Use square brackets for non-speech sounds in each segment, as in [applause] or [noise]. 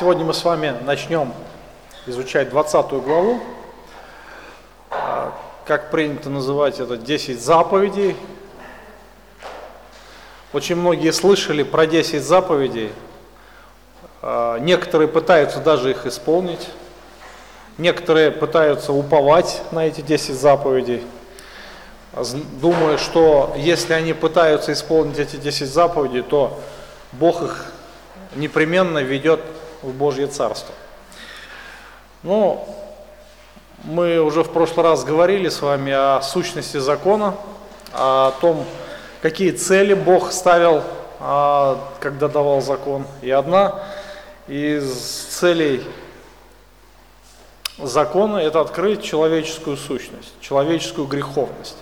Сегодня мы с вами начнем изучать 20 главу. А, как принято называть это, 10 заповедей. Очень многие слышали про 10 заповедей. А, некоторые пытаются даже их исполнить. Некоторые пытаются уповать на эти 10 заповедей, думая, что если они пытаются исполнить эти 10 заповедей, то Бог их непременно ведет в Божье Царство. Ну, мы уже в прошлый раз говорили с вами о сущности закона, о том, какие цели Бог ставил, а, когда давал закон. И одна из целей закона – это открыть человеческую сущность, человеческую греховность.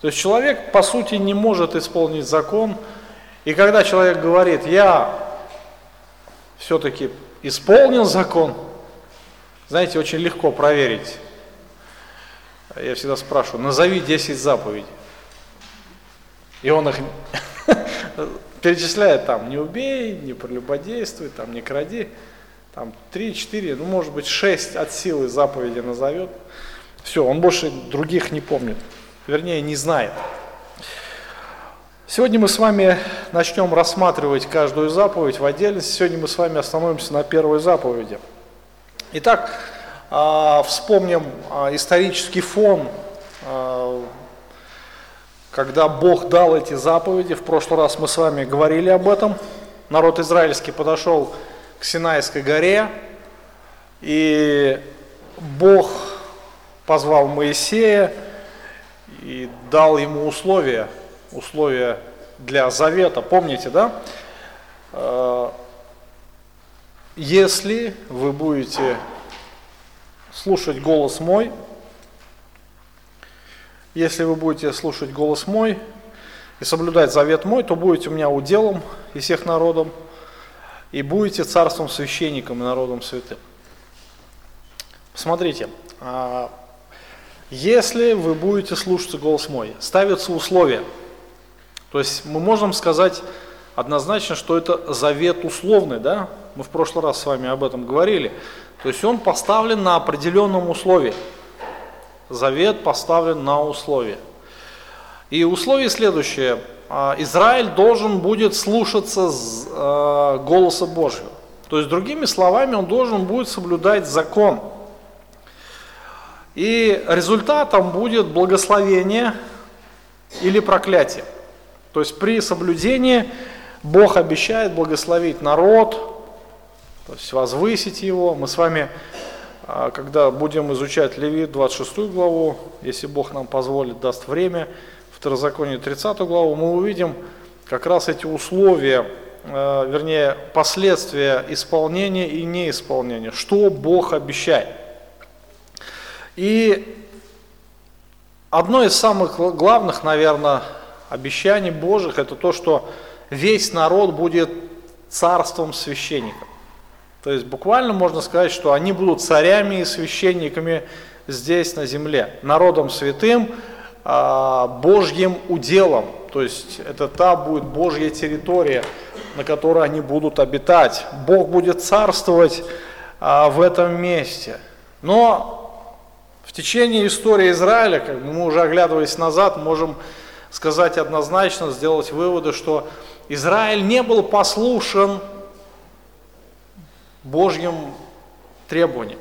То есть человек, по сути, не может исполнить закон, и когда человек говорит, я все-таки исполнил закон, знаете, очень легко проверить. Я всегда спрашиваю, назови 10 заповедей. И он их [laughs] перечисляет там, не убей, не прелюбодействуй, там, не кради. Там 3-4, ну может быть 6 от силы заповеди назовет. Все, он больше других не помнит, вернее не знает. Сегодня мы с вами начнем рассматривать каждую заповедь в отдельности. Сегодня мы с вами остановимся на первой заповеди. Итак, а, вспомним а, исторический фон, а, когда Бог дал эти заповеди. В прошлый раз мы с вами говорили об этом. Народ израильский подошел к Синайской горе, и Бог позвал Моисея и дал ему условия – условия для завета, помните, да? Э, если вы будете слушать голос мой, если вы будете слушать голос мой и соблюдать завет мой, то будете у меня уделом и всех народом, и будете царством священником и народом святым. Посмотрите, а, если вы будете слушаться голос мой, ставятся условия – то есть мы можем сказать однозначно, что это завет условный, да? Мы в прошлый раз с вами об этом говорили. То есть он поставлен на определенном условии. Завет поставлен на условие. И условие следующее. А, Израиль должен будет слушаться а, голоса Божьего. То есть, другими словами, он должен будет соблюдать закон. И результатом будет благословение или проклятие. То есть при соблюдении Бог обещает благословить народ, то есть возвысить его. Мы с вами, а, когда будем изучать Левит 26 главу, если Бог нам позволит, даст время, Второзаконие 30 главу, мы увидим как раз эти условия, а, вернее, последствия исполнения и неисполнения, что Бог обещает. И одно из самых главных, наверное, обещаний Божьих, это то, что весь народ будет царством священников. То есть буквально можно сказать, что они будут царями и священниками здесь на земле, народом святым, а, Божьим уделом. То есть это та будет Божья территория, на которой они будут обитать. Бог будет царствовать а, в этом месте. Но в течение истории Израиля, как мы уже оглядываясь назад, можем сказать однозначно, сделать выводы, что Израиль не был послушен Божьим требованиям.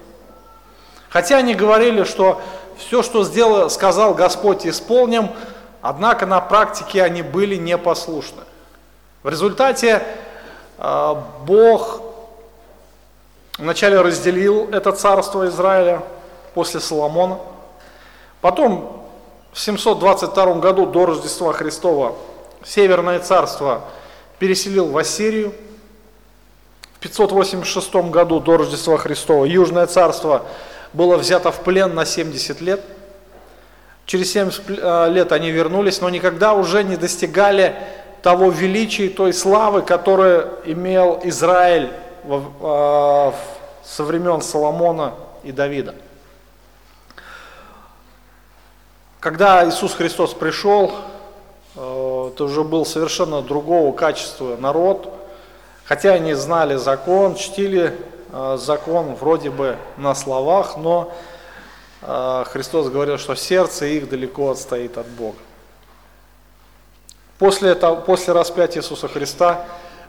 Хотя они говорили, что все, что сделал, сказал Господь, исполним, однако на практике они были непослушны. В результате э, Бог вначале разделил это царство Израиля после Соломона, потом в 722 году до Рождества Христова Северное царство переселил в Ассирию. В 586 году до Рождества Христова Южное царство было взято в плен на 70 лет. Через 70 э, лет они вернулись, но никогда уже не достигали того величия, той славы, которую имел Израиль э, со времен Соломона и Давида. Когда Иисус Христос пришел, э, это уже был совершенно другого качества народ, Хотя они знали закон, чтили э, закон вроде бы на словах, но э, Христос говорил, что сердце их далеко отстоит от Бога. После, этого, после распятия Иисуса Христа,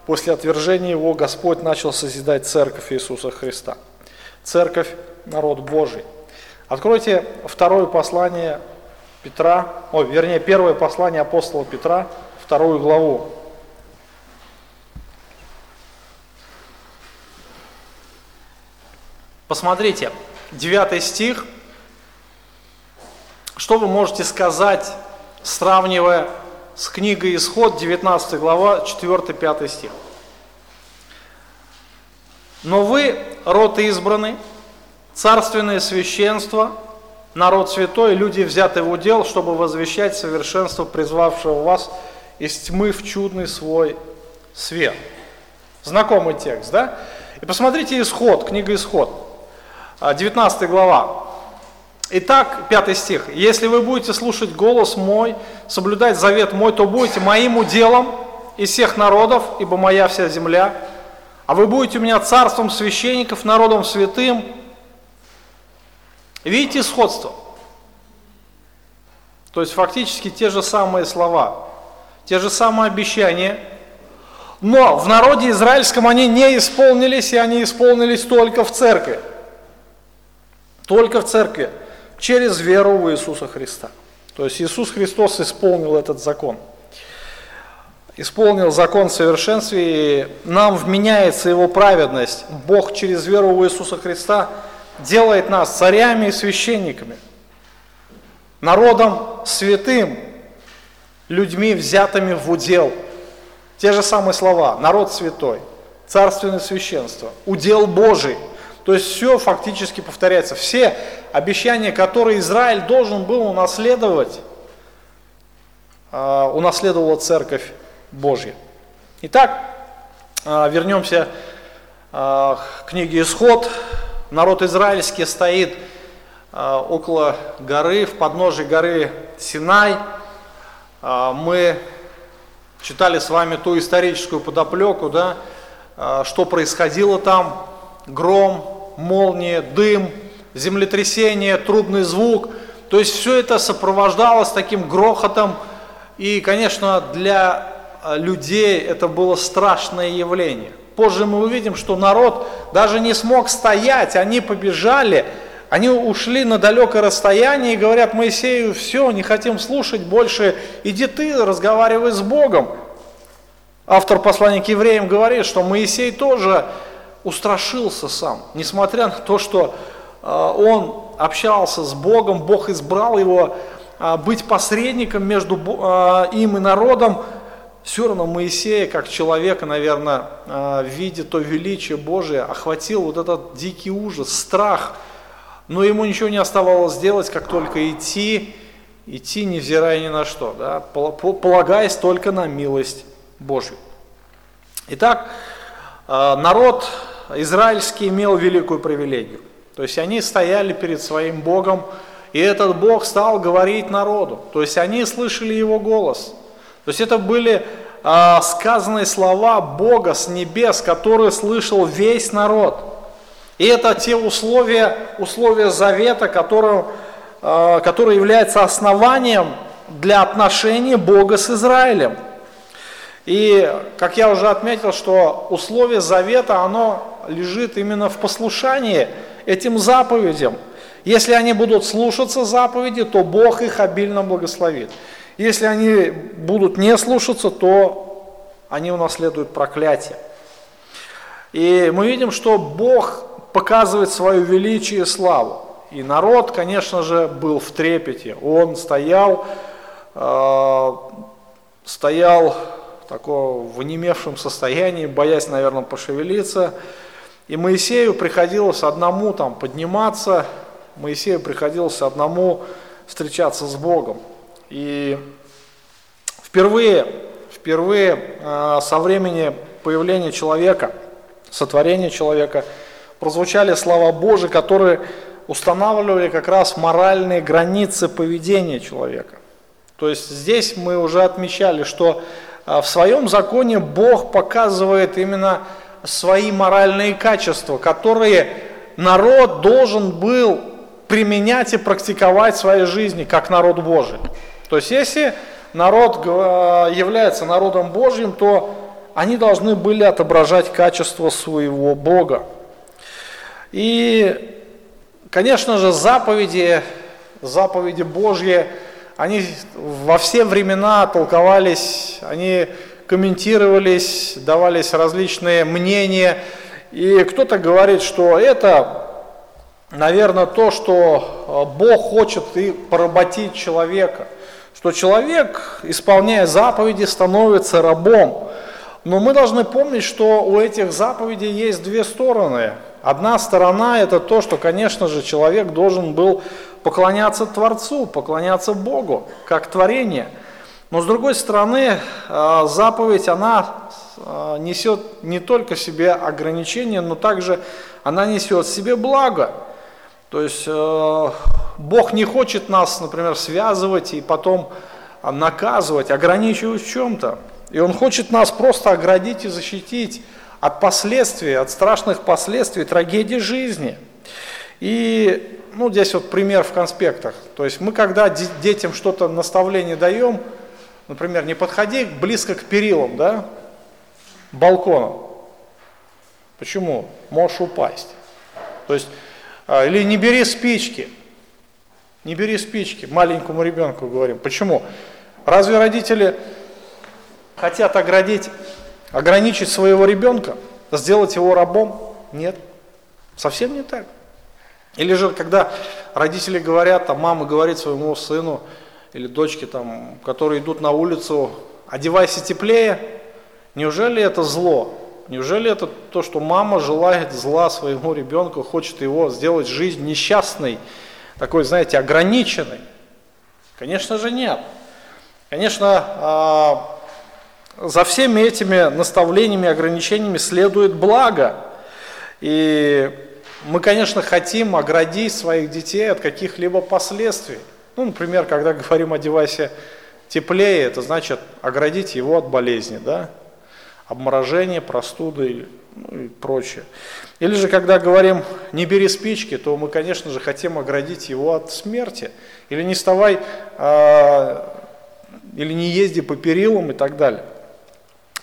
после отвержения Его, Господь начал созидать церковь Иисуса Христа. Церковь – народ Божий. Откройте второе послание Петра, о, вернее, первое послание апостола Петра, вторую главу. Посмотрите, 9 стих. Что вы можете сказать, сравнивая с книгой Исход, 19 глава, 4-5 стих? Но вы, род избранный, царственное священство, народ святой, люди, взятые в удел, чтобы возвещать совершенство призвавшего вас из тьмы в чудный свой свет. Знакомый текст, да? И посмотрите исход, книга исход. 19 а, глава. Итак, 5 стих. «Если вы будете слушать голос мой, соблюдать завет мой, то будете моим уделом из всех народов, ибо моя вся земля, а вы будете у меня царством священников, народом святым». Видите сходство? То есть фактически те же самые слова, те же самые обещания, но в народе израильском они не исполнились, и они исполнились только в церкви. Только в церкви, через веру в Иисуса Христа. То есть Иисус Христос исполнил этот закон. Исполнил закон в и нам вменяется его праведность. Бог через веру в Иисуса Христа делает нас царями и священниками, народом святым, людьми, взятыми в удел. Те же самые слова, народ святой, царственное священство, удел Божий – то есть все фактически повторяется. Все обещания, которые Израиль должен был унаследовать, а, унаследовала Церковь Божья. Итак, а, вернемся а, к книге Исход. Народ израильский стоит около горы, в подножии горы Синай. Мы читали с вами ту историческую подоплеку, да, что происходило там, гром, молния, дым, землетрясение, трубный звук. То есть все это сопровождалось таким грохотом. И, конечно, для э, людей это было страшное явление. Позже мы увидим, что народ даже не смог стоять, они побежали, они ушли на далекое расстояние и говорят Моисею, все, не хотим слушать больше, иди ты, разговаривай с Богом. Автор послания к евреям говорит, что Моисей тоже устрашился сам, несмотря на то, что а, он общался с Богом, Бог избрал его а, быть посредником между а, им и народом, все равно Моисея, как человека, наверное, видя то величие Божие, охватил вот этот дикий ужас, страх, но ему ничего не оставалось сделать, как только идти, идти невзирая ни на что, да, полагаясь только на милость Божью. Итак, народ израильский имел великую привилегию. То есть они стояли перед своим Богом, и этот Бог стал говорить народу. То есть они слышали его голос. То есть это были э, сказанные слова Бога с небес, которые слышал весь народ. И это те условия, условия завета, которые, э, которые являются основанием для отношений Бога с Израилем. И, как я уже отметил, что условие завета, оно лежит именно в послушании этим заповедям. Если они будут слушаться заповеди, то Бог их обильно благословит. Если они будут не слушаться, то они унаследуют проклятие. И мы видим, что Бог показывает свое величие и славу. И народ, конечно же, был в трепете. Он стоял, э, стоял такого в онемевшем состоянии, боясь, наверное, пошевелиться. И Моисею приходилось одному там подниматься, Моисею приходилось одному встречаться с Богом. И впервые, впервые э, со времени появления человека, сотворения человека, прозвучали слова Божии, которые устанавливали как раз моральные границы поведения человека. То есть здесь мы уже отмечали, что а, в своем законе Бог показывает именно свои моральные качества, которые народ должен был применять и практиковать в своей жизни, как народ Божий. То есть если народ является народом Божьим, то они должны были отображать качество своего Бога. И, конечно же, заповеди, заповеди Божьи, они во все времена толковались, они комментировались, давались различные мнения. И кто-то говорит, что это, наверное, то, что э, Бог хочет и поработить человека. Что человек, исполняя заповеди, становится рабом. Но мы должны помнить, что у этих заповедей есть две стороны. Одна сторона это то, что, конечно же, человек должен был поклоняться Творцу, поклоняться Богу, как творение. Но с другой стороны, э, заповедь, она э, несет не только в себе ограничения, но также она несет в себе благо. То есть э, Бог не хочет нас, например, связывать и потом наказывать, ограничивать в чем-то. И Он хочет нас просто оградить и защитить от последствий, от страшных последствий трагедии жизни. И ну, здесь вот пример в конспектах. То есть мы когда детям что-то наставление даем, например, не подходи близко к перилам, да, балкона. Почему? Можешь упасть. То есть, а, или не бери спички. Не бери спички, маленькому ребенку говорим. Почему? Разве родители хотят оградить, ограничить своего ребенка, сделать его рабом? Нет, совсем не так. Или же, когда родители говорят, там мама говорит своему сыну или дочке, там, которые идут на улицу, одевайся теплее, неужели это зло? Неужели это то, что мама желает зла своему ребенку, хочет его сделать жизнь несчастной, такой, знаете, ограниченной? Конечно же нет. Конечно, а, за всеми этими наставлениями, ограничениями следует благо. И мы, конечно, хотим оградить своих детей от каких-либо последствий. Ну, например, когда говорим о девайсе теплее, это значит оградить его от болезни, да? Обморожения, простуды ну, и прочее. Или же, когда говорим «не бери спички», то мы, конечно же, хотим оградить его от смерти. Или не вставай, э, или не езди по перилам и так далее.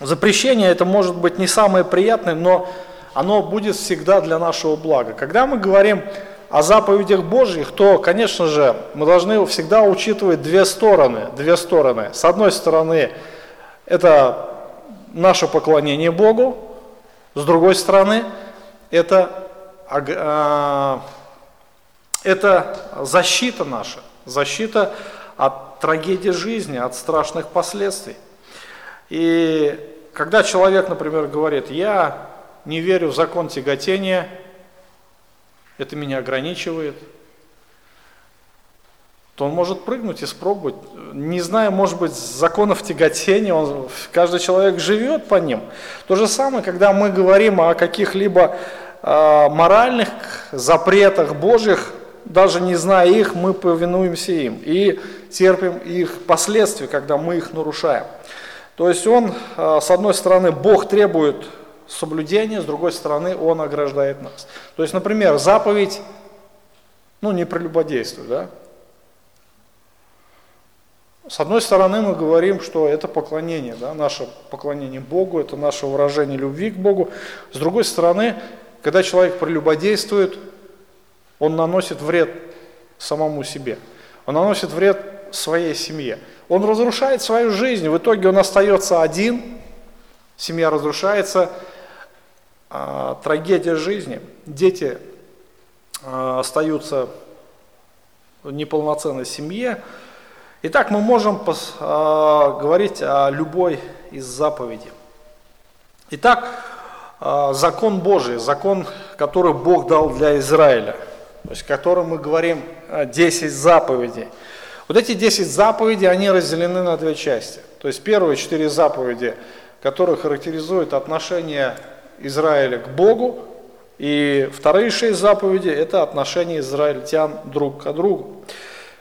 Запрещение это может быть не самое приятное, но оно будет всегда для нашего блага. Когда мы говорим о заповедях Божьих, то, конечно же, мы должны всегда учитывать две стороны. Две стороны. С одной стороны, это наше поклонение Богу, с другой стороны, это, а, это защита наша, защита от трагедии жизни, от страшных последствий. И когда человек, например, говорит, я не верю в закон тяготения, это меня ограничивает, то он может прыгнуть и спробовать. Не зная, может быть, законов тяготения, он, каждый человек живет по ним. То же самое, когда мы говорим о каких-либо э, моральных запретах Божьих, даже не зная их, мы повинуемся им и терпим их последствия, когда мы их нарушаем. То есть он, э, с одной стороны, Бог требует соблюдение, с другой стороны, он ограждает нас. То есть, например, заповедь, ну, не прелюбодействуй, да? С одной стороны, мы говорим, что это поклонение, да, наше поклонение Богу, это наше выражение любви к Богу. С другой стороны, когда человек прелюбодействует, он наносит вред самому себе. Он наносит вред своей семье. Он разрушает свою жизнь, в итоге он остается один, семья разрушается, а, трагедия жизни. Дети а, остаются в неполноценной семье. Итак, мы можем а, говорить о любой из заповедей. Итак, а, закон Божий, закон, который Бог дал для Израиля, то есть о котором мы говорим 10 заповедей. Вот эти 10 заповедей, они разделены на две части. То есть первые четыре заповеди, которые характеризуют отношения Израиля к Богу, и вторые шесть заповедей – это отношения израильтян друг к другу.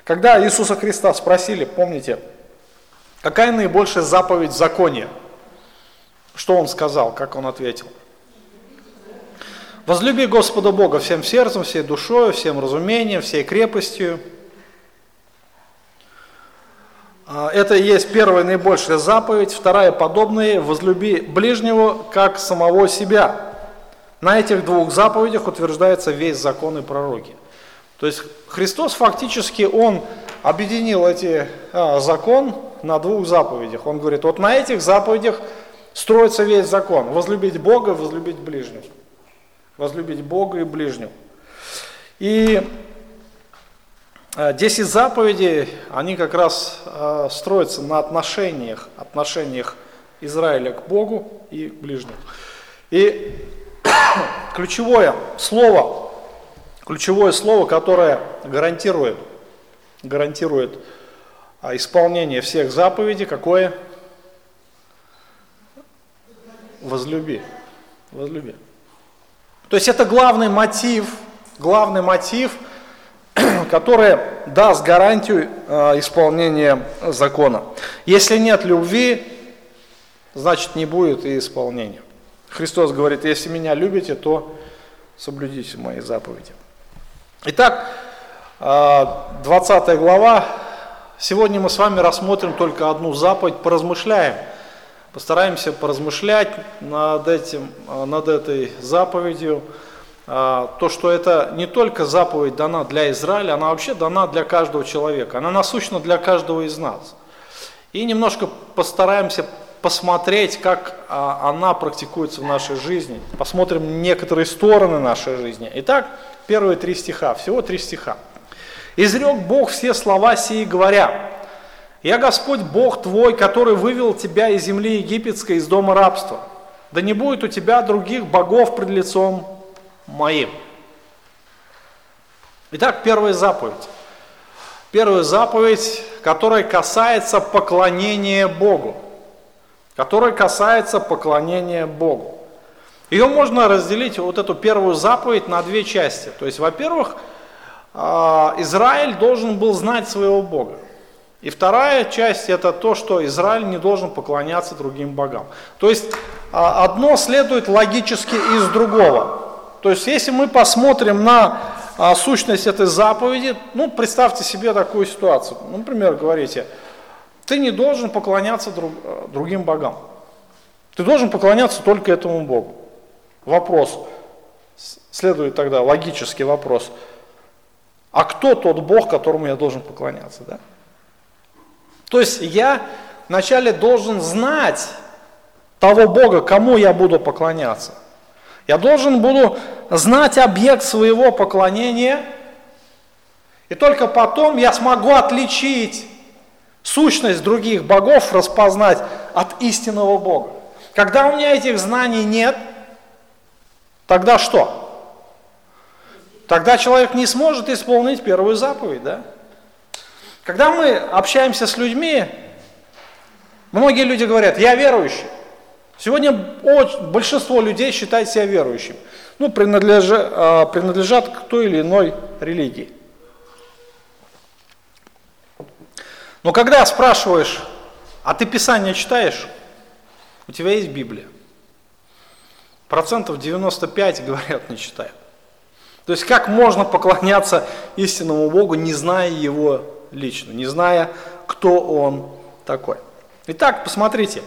Когда Иисуса Христа спросили, помните, Какая наибольшая заповедь в законе? Что он сказал, как он ответил? Возлюби Господа Бога всем сердцем, всей душой, всем разумением, всей крепостью. А, это и есть первая наибольшая заповедь. Вторая подобная – возлюби ближнего, как самого себя. На этих двух заповедях утверждается весь закон и пророки. То есть Христос фактически, Он объединил эти а, закон на двух заповедях. Он говорит, вот на этих заповедях строится весь закон. Возлюбить Бога, возлюбить ближнего. Возлюбить Бога и ближнего. И а, десять заповедей, они как раз а, строятся на отношениях, отношениях Израиля к Богу и к ближнему. И [coughs] ключевое слово, ключевое слово, которое гарантирует, гарантирует а исполнение всех заповедей какое? Возлюби. Возлюби. То есть это главный мотив, главный мотив, [clears throat] который даст гарантию э, исполнения закона. Если нет любви, значит не будет и исполнения. Христос говорит, если меня любите, то соблюдите мои заповеди. Итак, 20 э, глава Сегодня мы с вами рассмотрим только одну заповедь, поразмышляем. Постараемся поразмышлять над, этим, над этой заповедью. А, то, что это не только заповедь дана для Израиля, она вообще дана для каждого человека. Она насущна для каждого из нас. И немножко постараемся посмотреть, как а, она практикуется в нашей жизни. Посмотрим некоторые стороны нашей жизни. Итак, первые три стиха, всего три стиха. Изрек Бог все слова сии, говоря, «Я Господь Бог твой, который вывел тебя из земли египетской, из дома рабства. Да не будет у тебя других богов пред лицом моим». Итак, первая заповедь. Первая заповедь, которая касается поклонения Богу. Которая касается поклонения Богу. Ее можно разделить, вот эту первую заповедь, на две части. То есть, во-первых, а, Израиль должен был знать своего Бога. И вторая часть это то, что Израиль не должен поклоняться другим богам. То есть а, одно следует логически из другого. То есть если мы посмотрим на а, сущность этой заповеди, ну представьте себе такую ситуацию. Ну, например, говорите, ты не должен поклоняться друг, другим богам. Ты должен поклоняться только этому Богу. Вопрос, следует тогда логический вопрос – а кто тот Бог, которому я должен поклоняться? Да? То есть я вначале должен знать того Бога, кому я буду поклоняться. Я должен буду знать объект своего поклонения, и только потом я смогу отличить сущность других богов, распознать от истинного Бога. Когда у меня этих знаний нет, тогда что? Тогда человек не сможет исполнить первую заповедь, да? Когда мы общаемся с людьми, многие люди говорят, я верующий. Сегодня большинство людей считает себя верующим. Ну, принадлежат, принадлежат к той или иной религии. Но когда спрашиваешь, а ты Писание читаешь? У тебя есть Библия. Процентов 95 говорят, не читают. То есть как можно поклоняться истинному Богу, не зная Его лично, не зная, кто Он такой. Итак, посмотрите,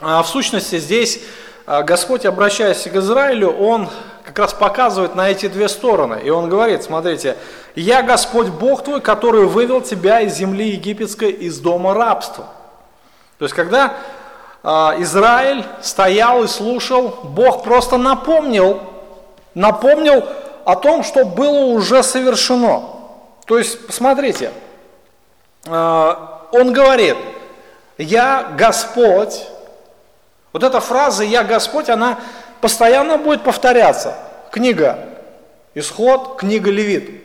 а, в сущности здесь а, Господь, обращаясь к Израилю, Он как раз показывает на эти две стороны. И Он говорит, смотрите, «Я Господь Бог твой, который вывел тебя из земли египетской, из дома рабства». То есть, когда Израиль стоял и слушал, Бог просто напомнил, напомнил о том, что было уже совершено. То есть, посмотрите, э, он говорит, я Господь. Вот эта фраза «я Господь», она постоянно будет повторяться. Книга Исход, книга Левит.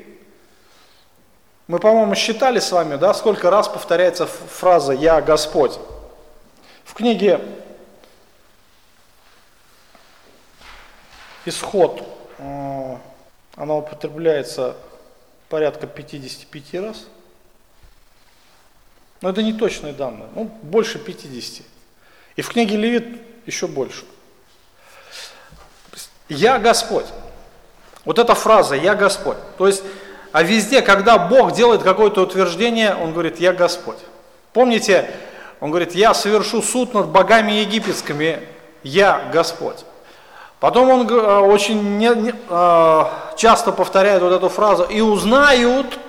Мы, по-моему, считали с вами, да, сколько раз повторяется фраза «Я Господь». В книге Исход э, она употребляется порядка 55 раз. Но это не точные данные, ну, больше 50. И в книге Левит еще больше. Я Господь. Вот эта фраза «Я Господь». То есть, а везде, когда Бог делает какое-то утверждение, Он говорит «Я Господь». Помните, Он говорит «Я совершу суд над богами египетскими, я Господь». Потом он э, очень не, не, э, часто повторяет вот эту фразу «и узнают»,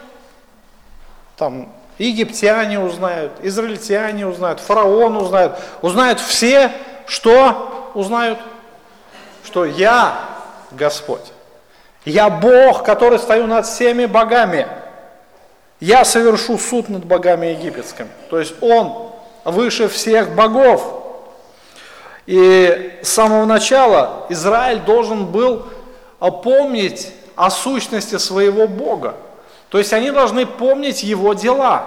там египтяне узнают, израильтяне узнают, фараон узнает, узнают все, что узнают? Что я Господь. Я Бог, который стою над всеми богами. Я совершу суд над богами египетскими. То есть Он выше всех богов. И с самого начала Израиль должен был помнить о сущности своего Бога. То есть они должны помнить его дела.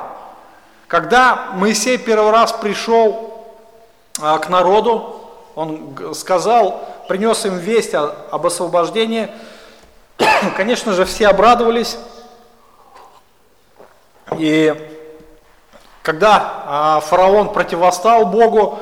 Когда Моисей первый раз пришел а, к народу, он сказал, принес им весть об освобождении, [coughs] конечно же, все обрадовались. И когда а, фараон противостал Богу,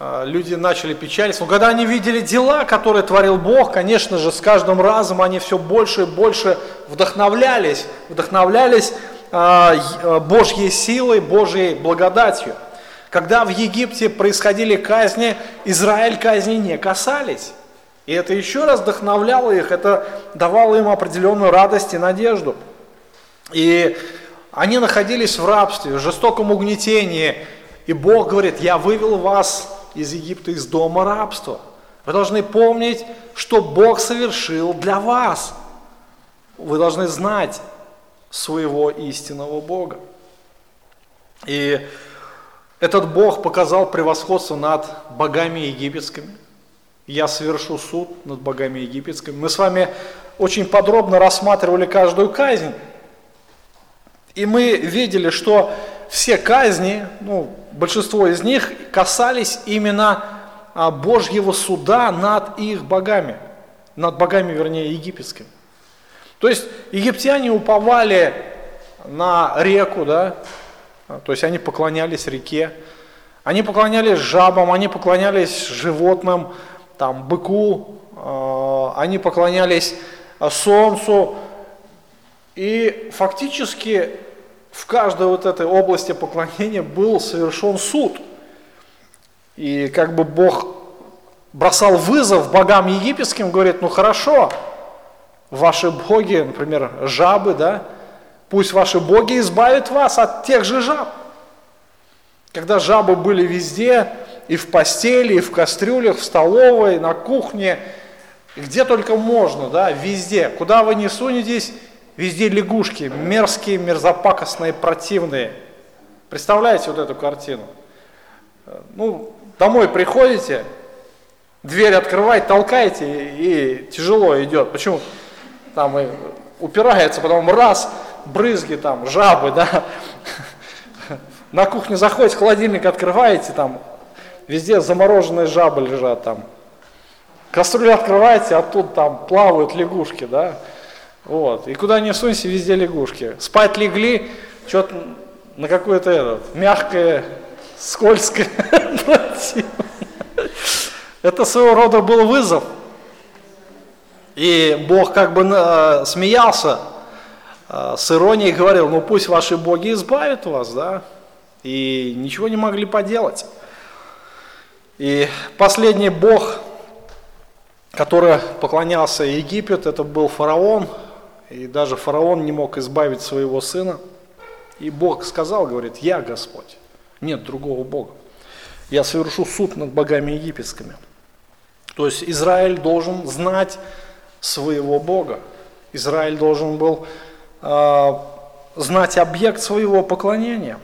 а, люди начали печалиться. Но когда они видели дела, которые творил Бог, конечно же, с каждым разом они все больше и больше вдохновлялись, вдохновлялись а, Божьей силой, Божьей благодатью. Когда в Египте происходили казни, Израиль казни не касались. И это еще раз вдохновляло их, это давало им определенную радость и надежду. И они находились в рабстве, в жестоком угнетении. И Бог говорит, я вывел вас из Египта, из дома рабства. Вы должны помнить, что Бог совершил для вас. Вы должны знать своего истинного Бога. И этот Бог показал превосходство над богами египетскими. Я совершу суд над богами египетскими. Мы с вами очень подробно рассматривали каждую казнь. И мы видели, что все казни, ну, большинство из них касались именно а, Божьего суда над их богами, над богами, вернее, египетскими. То есть египтяне уповали на реку, да, а, то есть они поклонялись реке, они поклонялись жабам, они поклонялись животным, там, быку, а, они поклонялись солнцу, и фактически в каждой вот этой области поклонения был совершен суд. И как бы Бог бросал вызов богам египетским, говорит, ну хорошо, ваши боги, например, жабы, да, пусть ваши боги избавят вас от тех же жаб. Когда жабы были везде, и в постели, и в кастрюлях, в столовой, на кухне, где только можно, да, везде. Куда вы не сунетесь, Везде лягушки, мерзкие, мерзопакостные, противные. Представляете вот эту картину? Ну, домой приходите, дверь открываете, толкаете, и тяжело идет. Почему? Там и упирается, потом раз, брызги там, жабы, да. На кухню заходите, холодильник открываете, там везде замороженные жабы лежат там. Кастрюлю открываете, а тут там плавают лягушки, да. Вот. И куда ни сунься, везде лягушки. Спать легли, что-то на какое-то это, мягкое, скользкое. Это своего рода был вызов. И Бог как бы э, смеялся э, с иронией говорил, ну пусть ваши боги избавят вас, да, и ничего не могли поделать. И последний бог, который поклонялся Египет, это был фараон, и даже фараон не мог избавить своего сына. И Бог сказал, говорит, я Господь, нет другого Бога. Я совершу суд над богами египетскими. То есть Израиль должен знать своего Бога. Израиль должен был э, знать объект своего поклонения.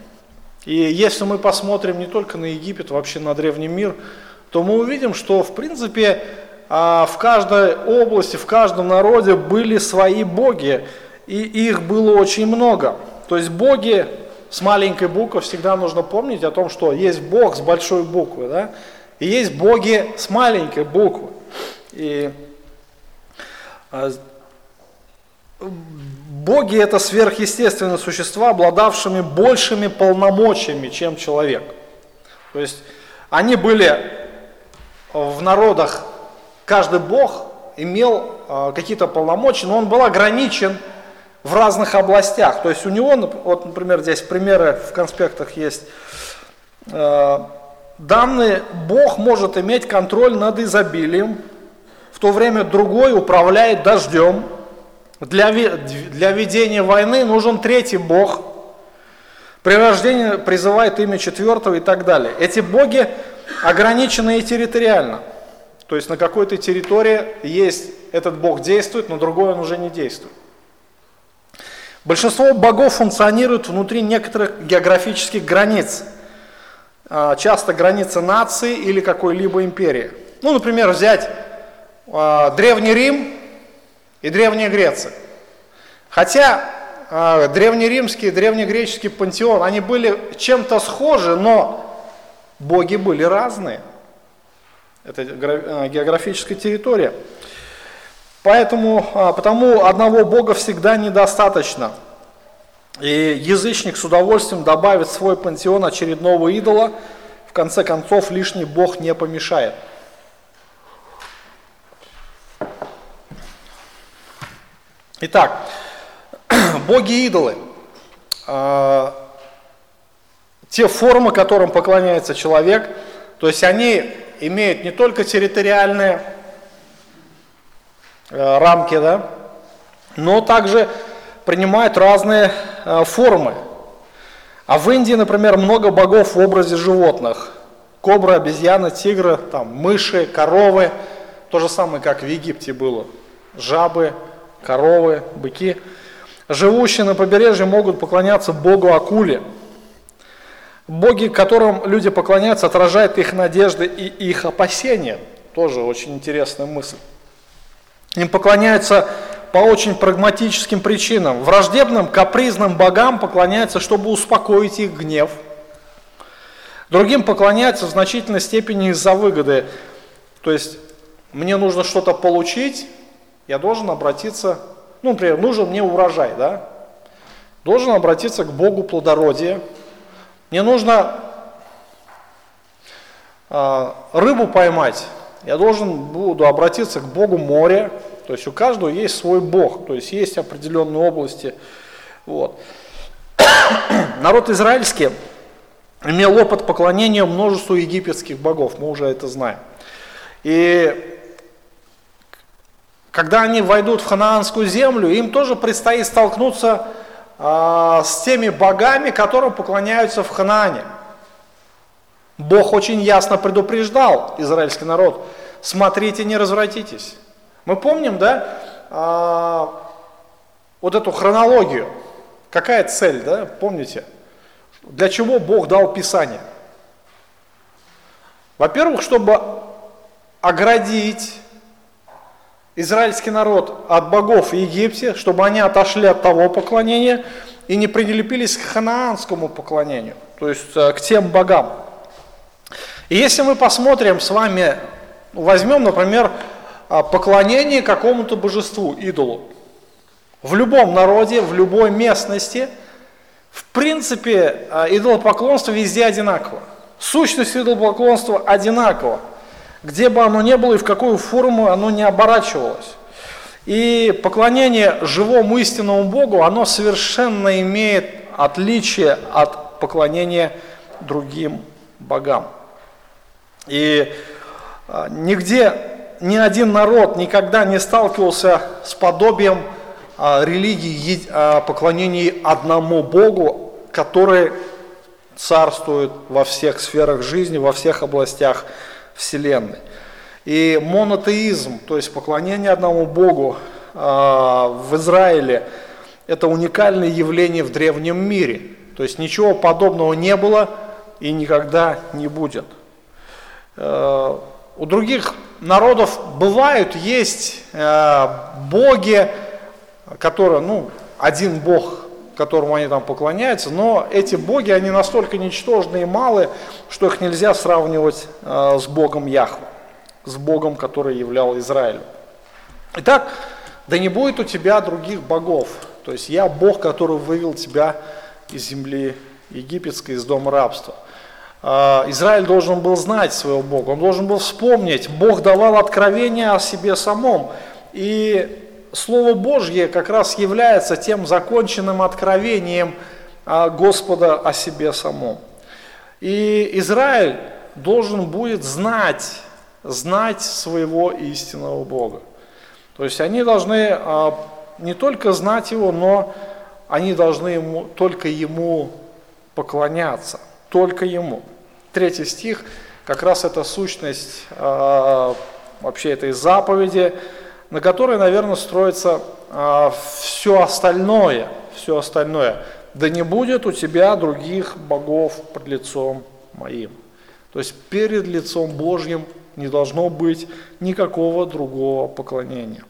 И если мы посмотрим не только на Египет, вообще на древний мир, то мы увидим, что в принципе в каждой области, в каждом народе были свои боги, и их было очень много. То есть боги с маленькой буквы всегда нужно помнить о том, что есть Бог с большой буквы, да, и есть боги с маленькой буквы. И а, боги это сверхъестественные существа, обладавшими большими полномочиями, чем человек. То есть они были в народах, каждый бог имел э, какие-то полномочия, но он был ограничен в разных областях. То есть у него, вот, например, здесь примеры в конспектах есть, э, данный бог может иметь контроль над изобилием, в то время другой управляет дождем. Для, для ведения войны нужен третий бог. При рождении призывает имя четвертого и так далее. Эти боги ограничены и территориально. То есть на какой-то территории есть этот бог действует, но другой он уже не действует. Большинство богов функционирует внутри некоторых географических границ. А, часто границы нации или какой-либо империи. Ну, например, взять а, Древний Рим и Древняя Греция. Хотя э, древнеримский и древнегреческий пантеон, они были чем-то схожи, но боги были разные. Это географическая территория. Поэтому, потому одного бога всегда недостаточно. И язычник с удовольствием добавит в свой пантеон очередного идола. В конце концов, лишний бог не помешает. Итак, [clears throat] боги-идолы. А, те формы, которым поклоняется человек, то есть они имеют не только территориальные э, рамки, да, но также принимают разные э, формы. А в Индии, например, много богов в образе животных. Кобра, обезьяна, тигры, там, мыши, коровы. То же самое, как в Египте было. Жабы, коровы, быки. Живущие на побережье могут поклоняться богу акуле. Боги, которым люди поклоняются, отражают их надежды и их опасения. Тоже очень интересная мысль. Им поклоняются по очень прагматическим причинам. Враждебным, капризным богам поклоняются, чтобы успокоить их гнев. Другим поклоняются в значительной степени из-за выгоды. То есть мне нужно что-то получить, я должен обратиться, ну, например, нужен мне урожай, да? Должен обратиться к Богу плодородия. Мне нужно э, рыбу поймать, я должен буду обратиться к Богу моря. То есть у каждого есть свой Бог, то есть есть определенные области. Вот. [coughs] Народ израильский имел опыт поклонения множеству египетских богов, мы уже это знаем. И когда они войдут в ханаанскую землю, им тоже предстоит столкнуться э, с теми богами, которым поклоняются в Ханаане. Бог очень ясно предупреждал израильский народ, смотрите, не развратитесь. Мы помним, да, э, вот эту хронологию. Какая цель, да, помните? Для чего Бог дал Писание? Во-первых, чтобы оградить израильский народ от богов в Египте, чтобы они отошли от того поклонения и не прилепились к ханаанскому поклонению, то есть э, к тем богам. И если мы посмотрим с вами, возьмем, например, э, поклонение какому-то божеству, идолу, в любом народе, в любой местности, в принципе, э, идолопоклонство везде одинаково. Сущность идолопоклонства одинакова – где бы оно ни было и в какую форму оно не оборачивалось. И поклонение живому истинному Богу, оно совершенно имеет отличие от поклонения другим богам. И а, нигде ни один народ никогда не сталкивался с подобием а, религии а, поклонении одному Богу, который царствует во всех сферах жизни, во всех областях Вселенной. И монотеизм, то есть поклонение одному Богу э, в Израиле, это уникальное явление в древнем мире. То есть ничего подобного не было и никогда не будет. Э, у других народов бывают, есть э, боги, которые, ну, один бог которому они там поклоняются, но эти боги, они настолько ничтожны и малы, что их нельзя сравнивать э, с Богом Яхве, с Богом, который являл Израиль. Итак, Да не будет у тебя других богов. То есть я Бог, который вывел тебя из земли египетской, из дома рабства. А, Израиль должен был знать своего Бога, он должен был вспомнить. Бог давал откровение о себе самом. И Слово Божье как раз является тем законченным откровением а, Господа о себе самом. И Израиль должен будет знать, знать своего истинного Бога. То есть они должны а, не только знать Его, но они должны ему, только Ему поклоняться, только Ему. Третий стих, как раз это сущность э, вообще этой заповеди, на которой, наверное, строится э, все остальное, все остальное. Да не будет у тебя других богов пред лицом моим. То есть перед лицом Божьим не должно быть никакого другого поклонения.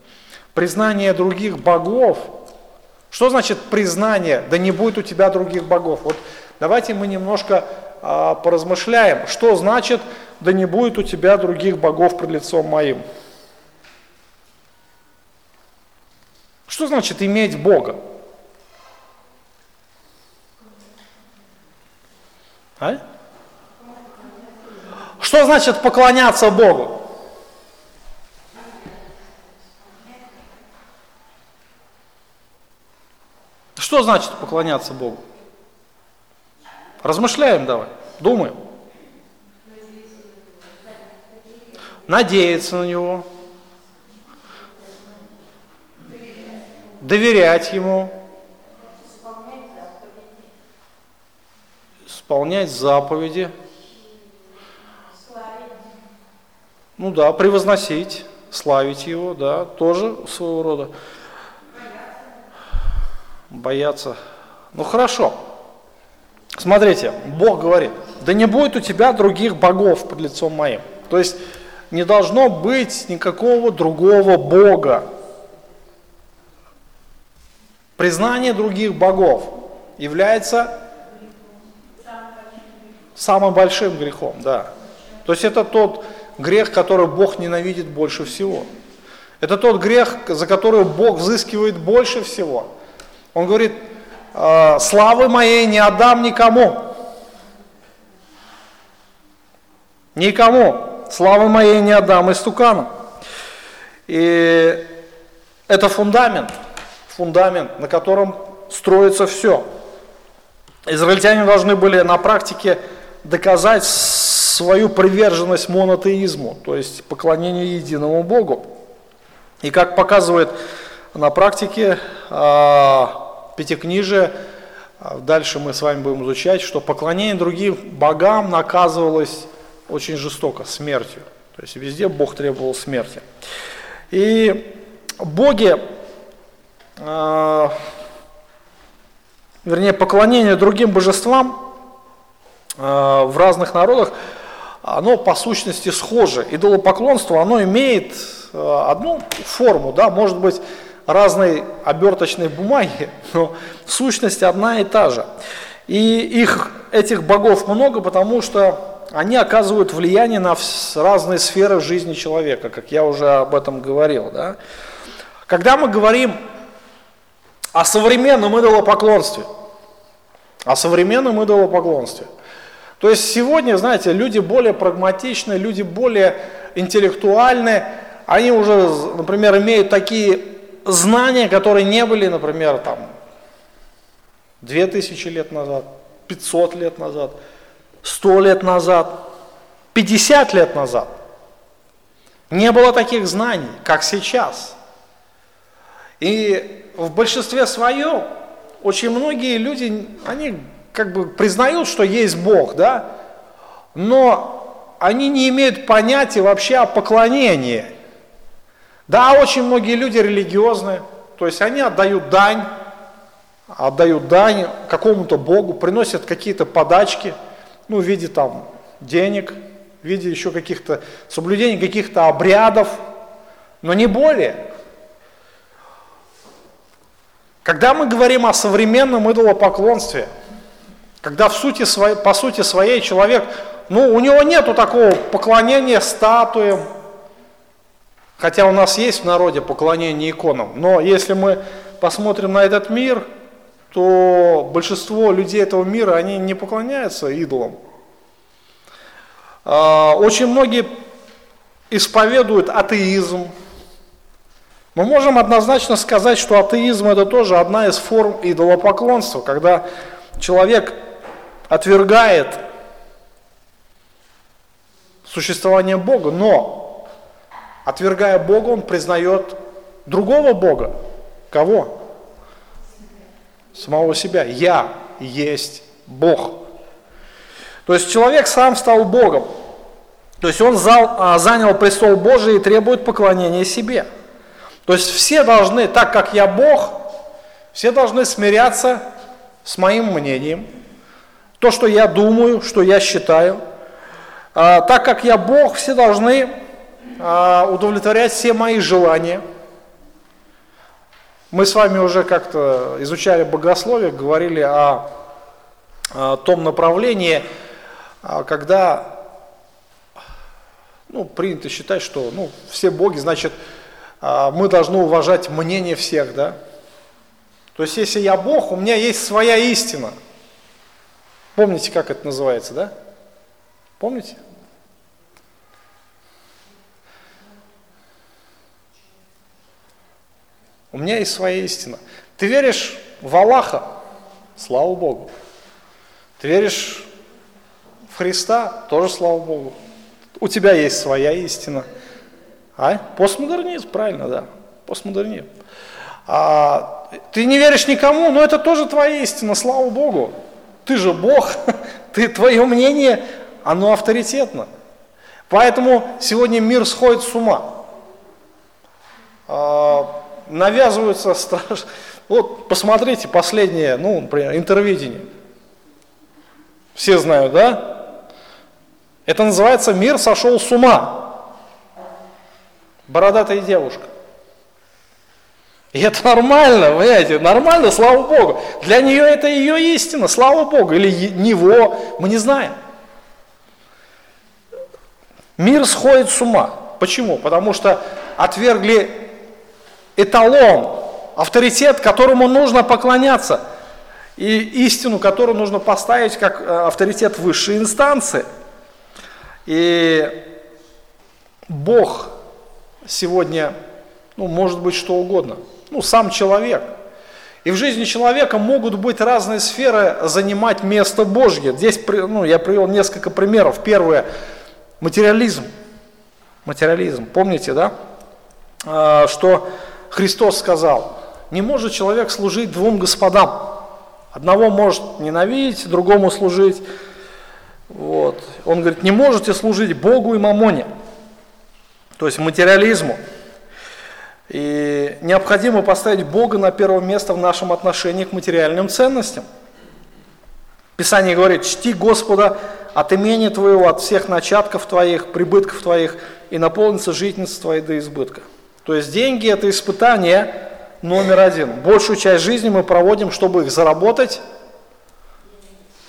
Признание других богов, что значит признание, да не будет у тебя других богов? Вот давайте мы немножко а, поразмышляем, что значит, да не будет у тебя других богов пред лицом моим. Что значит иметь Бога? А? Что значит поклоняться Богу? Что значит поклоняться Богу? Размышляем давай, думаем. Надеяться на Него. Доверять Ему. Исполнять заповеди. Ну да, превозносить, славить Его, да, тоже своего рода. Бояться. Ну хорошо. Смотрите, Бог говорит, да не будет у тебя других богов под лицом моим. То есть не должно быть никакого другого Бога. Признание других богов является самым большим грехом, да. То есть это тот грех, который Бог ненавидит больше всего. Это тот грех, за который Бог взыскивает больше всего. Он говорит, «А, славы моей не отдам никому. Никому. Славы моей не отдам истукану. И это фундамент, фундамент, на котором строится все. Израильтяне должны были на практике доказать свою приверженность монотеизму, то есть поклонению единому Богу. И как показывает на практике, а, Пятикнижие, а дальше мы с вами будем изучать, что поклонение другим богам наказывалось очень жестоко, смертью. То есть везде Бог требовал смерти. И боги, э, вернее, поклонение другим божествам э, в разных народах, оно по сущности схоже. Идолопоклонство, оно имеет э, одну форму, да, может быть, разной оберточной бумаги, [laughs] но сущность одна и та же. И их, этих богов много, потому что они оказывают влияние на разные сферы жизни человека, как я уже об этом говорил. Да? Когда мы говорим о современном идолопоклонстве, о современном идолопоклонстве, то есть сегодня, знаете, люди более прагматичны, люди более интеллектуальны, они уже, например, имеют такие знания, которые не были, например, там, 2000 лет назад, 500 лет назад, 100 лет назад, 50 лет назад. Не было таких знаний, как сейчас. И в большинстве своем очень многие люди, они как бы признают, что есть Бог, да, но они не имеют понятия вообще о поклонении – да, очень многие люди религиозные, то есть они отдают дань, отдают дань какому-то Богу, приносят какие-то подачки, ну, в виде там денег, в виде еще каких-то соблюдений каких-то обрядов, но не более. Когда мы говорим о современном идолопоклонстве, когда в сути по сути своей человек, ну, у него нету такого поклонения статуям, Хотя у нас есть в народе поклонение иконам, но если мы посмотрим на этот мир, то большинство людей этого мира, они не поклоняются идолам. А, очень многие исповедуют атеизм. Мы можем однозначно сказать, что атеизм это тоже одна из форм идолопоклонства, когда человек отвергает существование Бога, но Отвергая Бога, он признает другого Бога. Кого? Самого себя. Я есть Бог. То есть человек сам стал Богом. То есть он а, занял престол Божий и требует поклонения себе. То есть все должны, так как я Бог, все должны смиряться с моим мнением, то, что я думаю, что я считаю. А, так как я Бог, все должны а, удовлетворять все мои желания. Мы с вами уже как-то изучали богословие, говорили о, о том направлении, а, когда ну, принято считать, что ну, все боги, значит, мы должны уважать мнение всех, да? То есть, если я Бог, у меня есть своя истина. Помните, как это называется, да? Помните? У меня есть своя истина. Ты веришь в Аллаха? Слава Богу. Ты веришь в Христа? Тоже слава Богу. У тебя есть своя истина. А? Постмодернизм, правильно, да. Постмодернизм. А, ты не веришь никому, но это тоже твоя истина, слава Богу. Ты же Бог, [laughs] ты, твое мнение, оно авторитетно. Поэтому сегодня мир сходит с ума. А, навязываются страш... Вот посмотрите последнее, ну, например, интервидение. Все знают, да? Это называется «Мир сошел с ума». Бородатая девушка. И это нормально, понимаете, нормально, слава Богу. Для нее это ее истина, слава Богу. Или него, мы не знаем. Мир сходит с ума. Почему? Потому что отвергли эталон, авторитет, которому нужно поклоняться, и истину, которую нужно поставить как э, авторитет высшей инстанции. И Бог сегодня, ну, может быть что угодно, ну, сам человек. И в жизни человека могут быть разные сферы занимать место Божье. Здесь ну, я привел несколько примеров. Первое – материализм. Материализм. Помните, да? А, что Христос сказал, не может человек служить двум господам. Одного может ненавидеть, другому служить. Вот. Он говорит, не можете служить Богу и мамоне, то есть материализму. И необходимо поставить Бога на первое место в нашем отношении к материальным ценностям. Писание говорит, чти Господа от имени Твоего, от всех начатков Твоих, прибытков Твоих, и наполнится жизненность Твоей до избытка. То есть деньги – это испытание номер один. Большую часть жизни мы проводим, чтобы их заработать,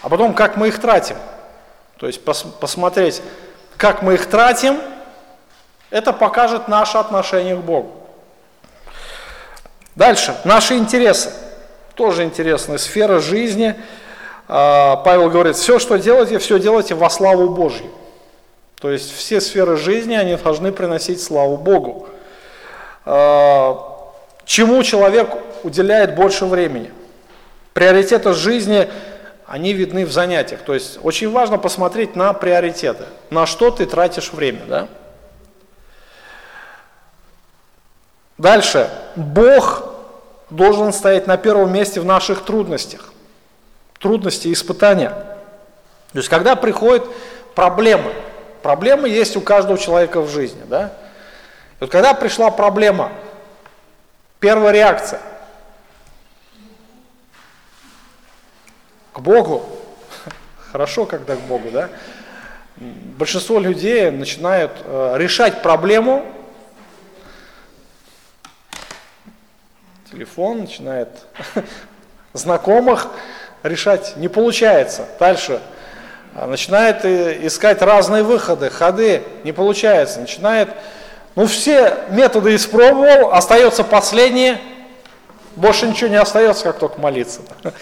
а потом как мы их тратим. То есть пос посмотреть, как мы их тратим, это покажет наше отношение к Богу. Дальше, наши интересы. Тоже интересная сфера жизни. А, Павел говорит, все, что делаете, все делайте во славу Божью. То есть все сферы жизни, они должны приносить славу Богу. А, чему человек уделяет больше времени. Приоритеты жизни, они видны в занятиях. То есть очень важно посмотреть на приоритеты, на что ты тратишь время. Да? Дальше. Бог должен стоять на первом месте в наших трудностях. Трудности и испытания. То есть когда приходят проблемы, проблемы есть у каждого человека в жизни. Да? И вот когда пришла проблема, первая реакция к Богу, [laughs] хорошо, когда к Богу, да? Большинство людей начинают э, решать проблему, телефон начинает [laughs] знакомых решать, не получается. Дальше э, начинает искать разные выходы, ходы, не получается, начинает Ну, все методы испробовал, остается последнее, больше ничего не остается, как только молиться. [laughs]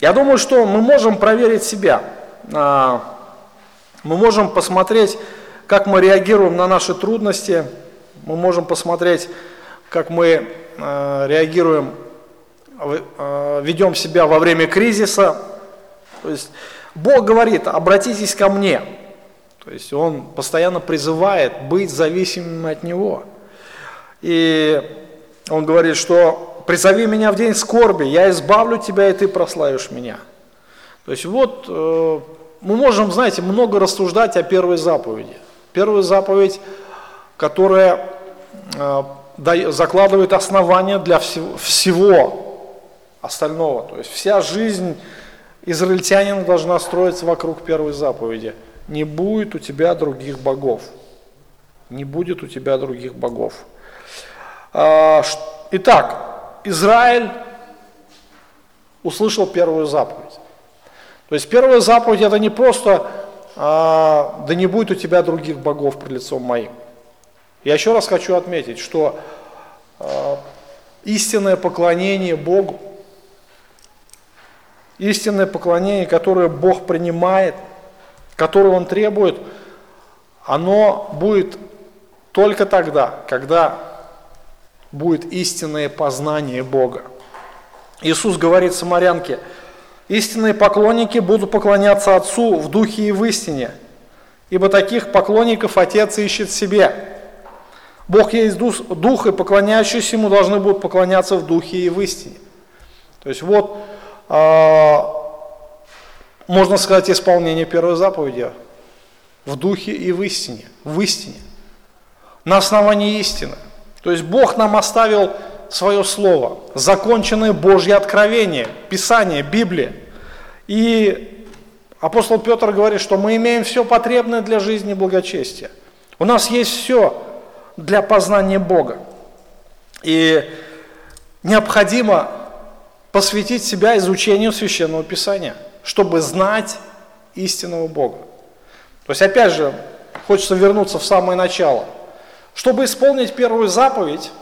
Я думаю, что мы можем проверить себя. А, мы можем посмотреть, как мы реагируем на наши трудности. Мы можем посмотреть, как мы а, реагируем, а, ведем себя во время кризиса. То есть Бог говорит, обратитесь ко мне. То есть Он постоянно призывает быть зависимым от Него. И Он говорит, что призови меня в день скорби, я избавлю тебя, и ты прославишь меня. То есть вот э, мы можем, знаете, много рассуждать о первой заповеди. Первая заповедь, которая э, закладывает основания для всего, всего остального. То есть вся жизнь израильтянина должна строиться вокруг первой заповеди. Не будет у тебя других богов. Не будет у тебя других богов. А, итак, Израиль услышал первую заповедь. То есть первая заповедь это не просто а, «да не будет у тебя других богов пред лицом моим». Я еще раз хочу отметить, что а, истинное поклонение Богу, истинное поклонение, которое Бог принимает, которое Он требует, оно будет только тогда, когда будет истинное познание Бога. Иисус говорит самарянке, истинные поклонники будут поклоняться Отцу в духе и в истине, ибо таких поклонников Отец ищет себе. Бог есть дух, дух, и поклоняющиеся Ему должны будут поклоняться в духе и в истине. То есть вот, э, можно сказать, исполнение первой заповеди в духе и в истине, в истине, на основании истины. То есть Бог нам оставил свое слово, законченное Божье откровение, Писание, Библия. И апостол Петр говорит, что мы имеем все потребное для жизни и благочестия. У нас есть все для познания Бога. И необходимо посвятить себя изучению Священного Писания, чтобы знать истинного Бога. То есть, опять же, хочется вернуться в самое начало – чтобы исполнить первую заповедь,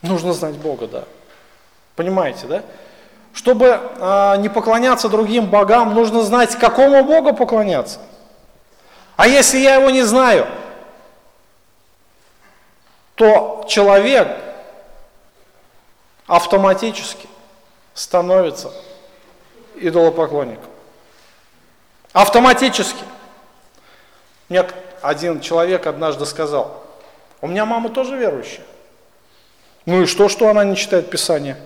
нужно знать Бога, да. Понимаете, да? Чтобы э, не поклоняться другим богам, нужно знать, какому Богу поклоняться. А если я его не знаю, то человек автоматически становится идолопоклонником. Автоматически. Мне один человек однажды сказал, у меня мама тоже верующая. Ну и что, что она не читает Писание?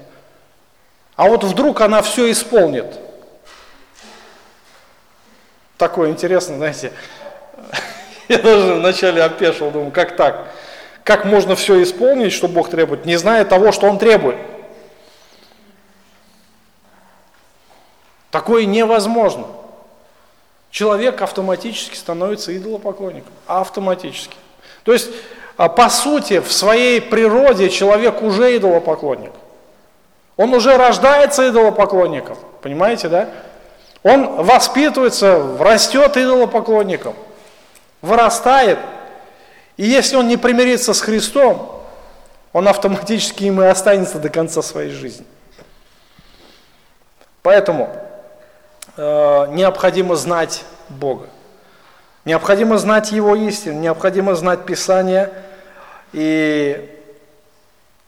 А вот вдруг она все исполнит. Такое интересно, знаете. [laughs] Я даже вначале опешил, думаю, как так? Как можно все исполнить, что Бог требует, не зная того, что Он требует? Такое невозможно человек автоматически становится идолопоклонником. Автоматически. То есть, а, по сути, в своей природе человек уже идолопоклонник. Он уже рождается идолопоклонником. Понимаете, да? Он воспитывается, растет идолопоклонником, вырастает. И если он не примирится с Христом, он автоматически им и останется до конца своей жизни. Поэтому э, необходимо знать Бога. Необходимо знать Его истину, необходимо знать Писание, и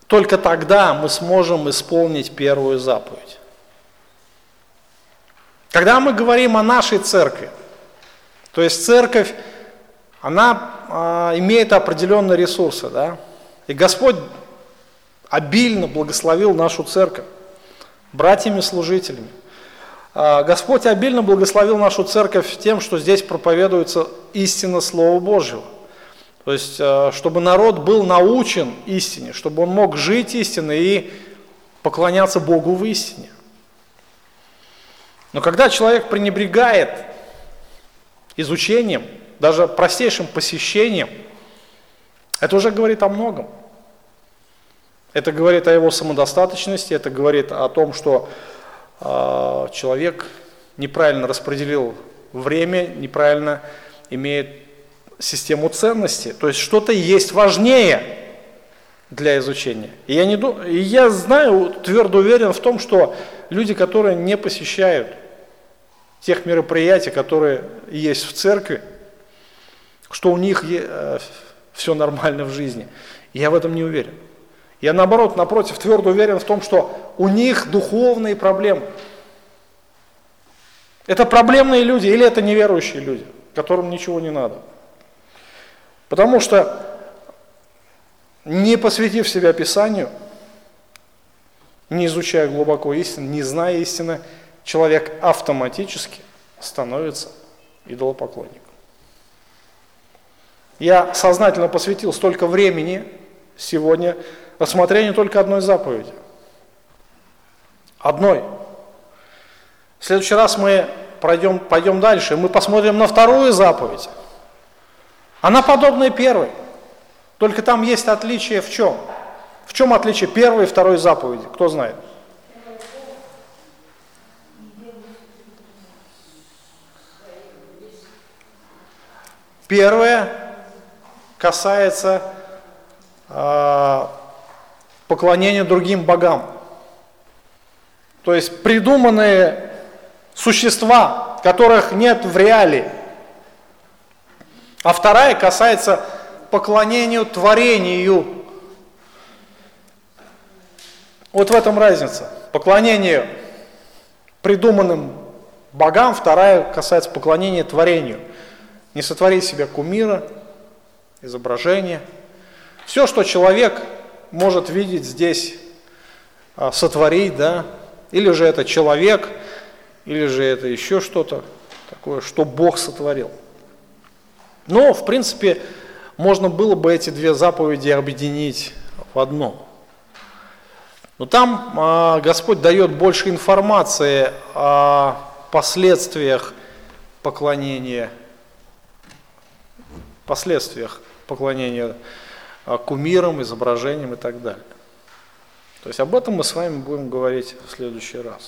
только тогда мы сможем исполнить первую заповедь. Когда мы говорим о нашей церкви, то есть церковь, она а, имеет определенные ресурсы, да, и Господь обильно благословил нашу церковь братьями-служителями. А, Господь обильно благословил нашу церковь тем, что здесь проповедуется истина Слова Божьего. То есть, а, чтобы народ был научен истине, чтобы он мог жить истиной и поклоняться Богу в истине. Но когда человек пренебрегает изучением, даже простейшим посещением, это уже говорит о многом. Это говорит о его самодостаточности, это говорит о том, что а, человек неправильно распределил время неправильно имеет систему ценностей. То есть что-то есть важнее для изучения. И я, не, и я знаю, твердо уверен в том, что люди, которые не посещают тех мероприятий, которые есть в церкви, что у них э, все нормально в жизни. Я в этом не уверен. Я наоборот, напротив, твердо уверен в том, что у них духовные проблемы. Это проблемные люди или это неверующие люди, которым ничего не надо. Потому что не посвятив себя Писанию, не изучая глубоко истину, не зная истины, человек автоматически становится идолопоклонником. Я сознательно посвятил столько времени сегодня рассмотрению только одной заповеди. Одной. В следующий раз мы пройдем, пойдем дальше, мы посмотрим на вторую заповедь. Она подобная первой. Только там есть отличие в чем? В чем отличие первой и второй заповеди? Кто знает? Первое касается э, поклонения другим богам. То есть придуманные существа, которых нет в реале. А вторая касается поклонению творению. Вот в этом разница. Поклонение придуманным богам, вторая касается поклонения творению. Не сотворить себе кумира, изображение. Все, что человек может видеть здесь, а, сотворить, да, или же это человек, или же это еще что-то такое, что Бог сотворил. Но, в принципе, можно было бы эти две заповеди объединить в одно. Но там э, Господь дает больше информации о последствиях поклонения, последствиях поклонения э, кумирам, изображениям и так далее. То есть об этом мы с вами будем говорить в следующий раз.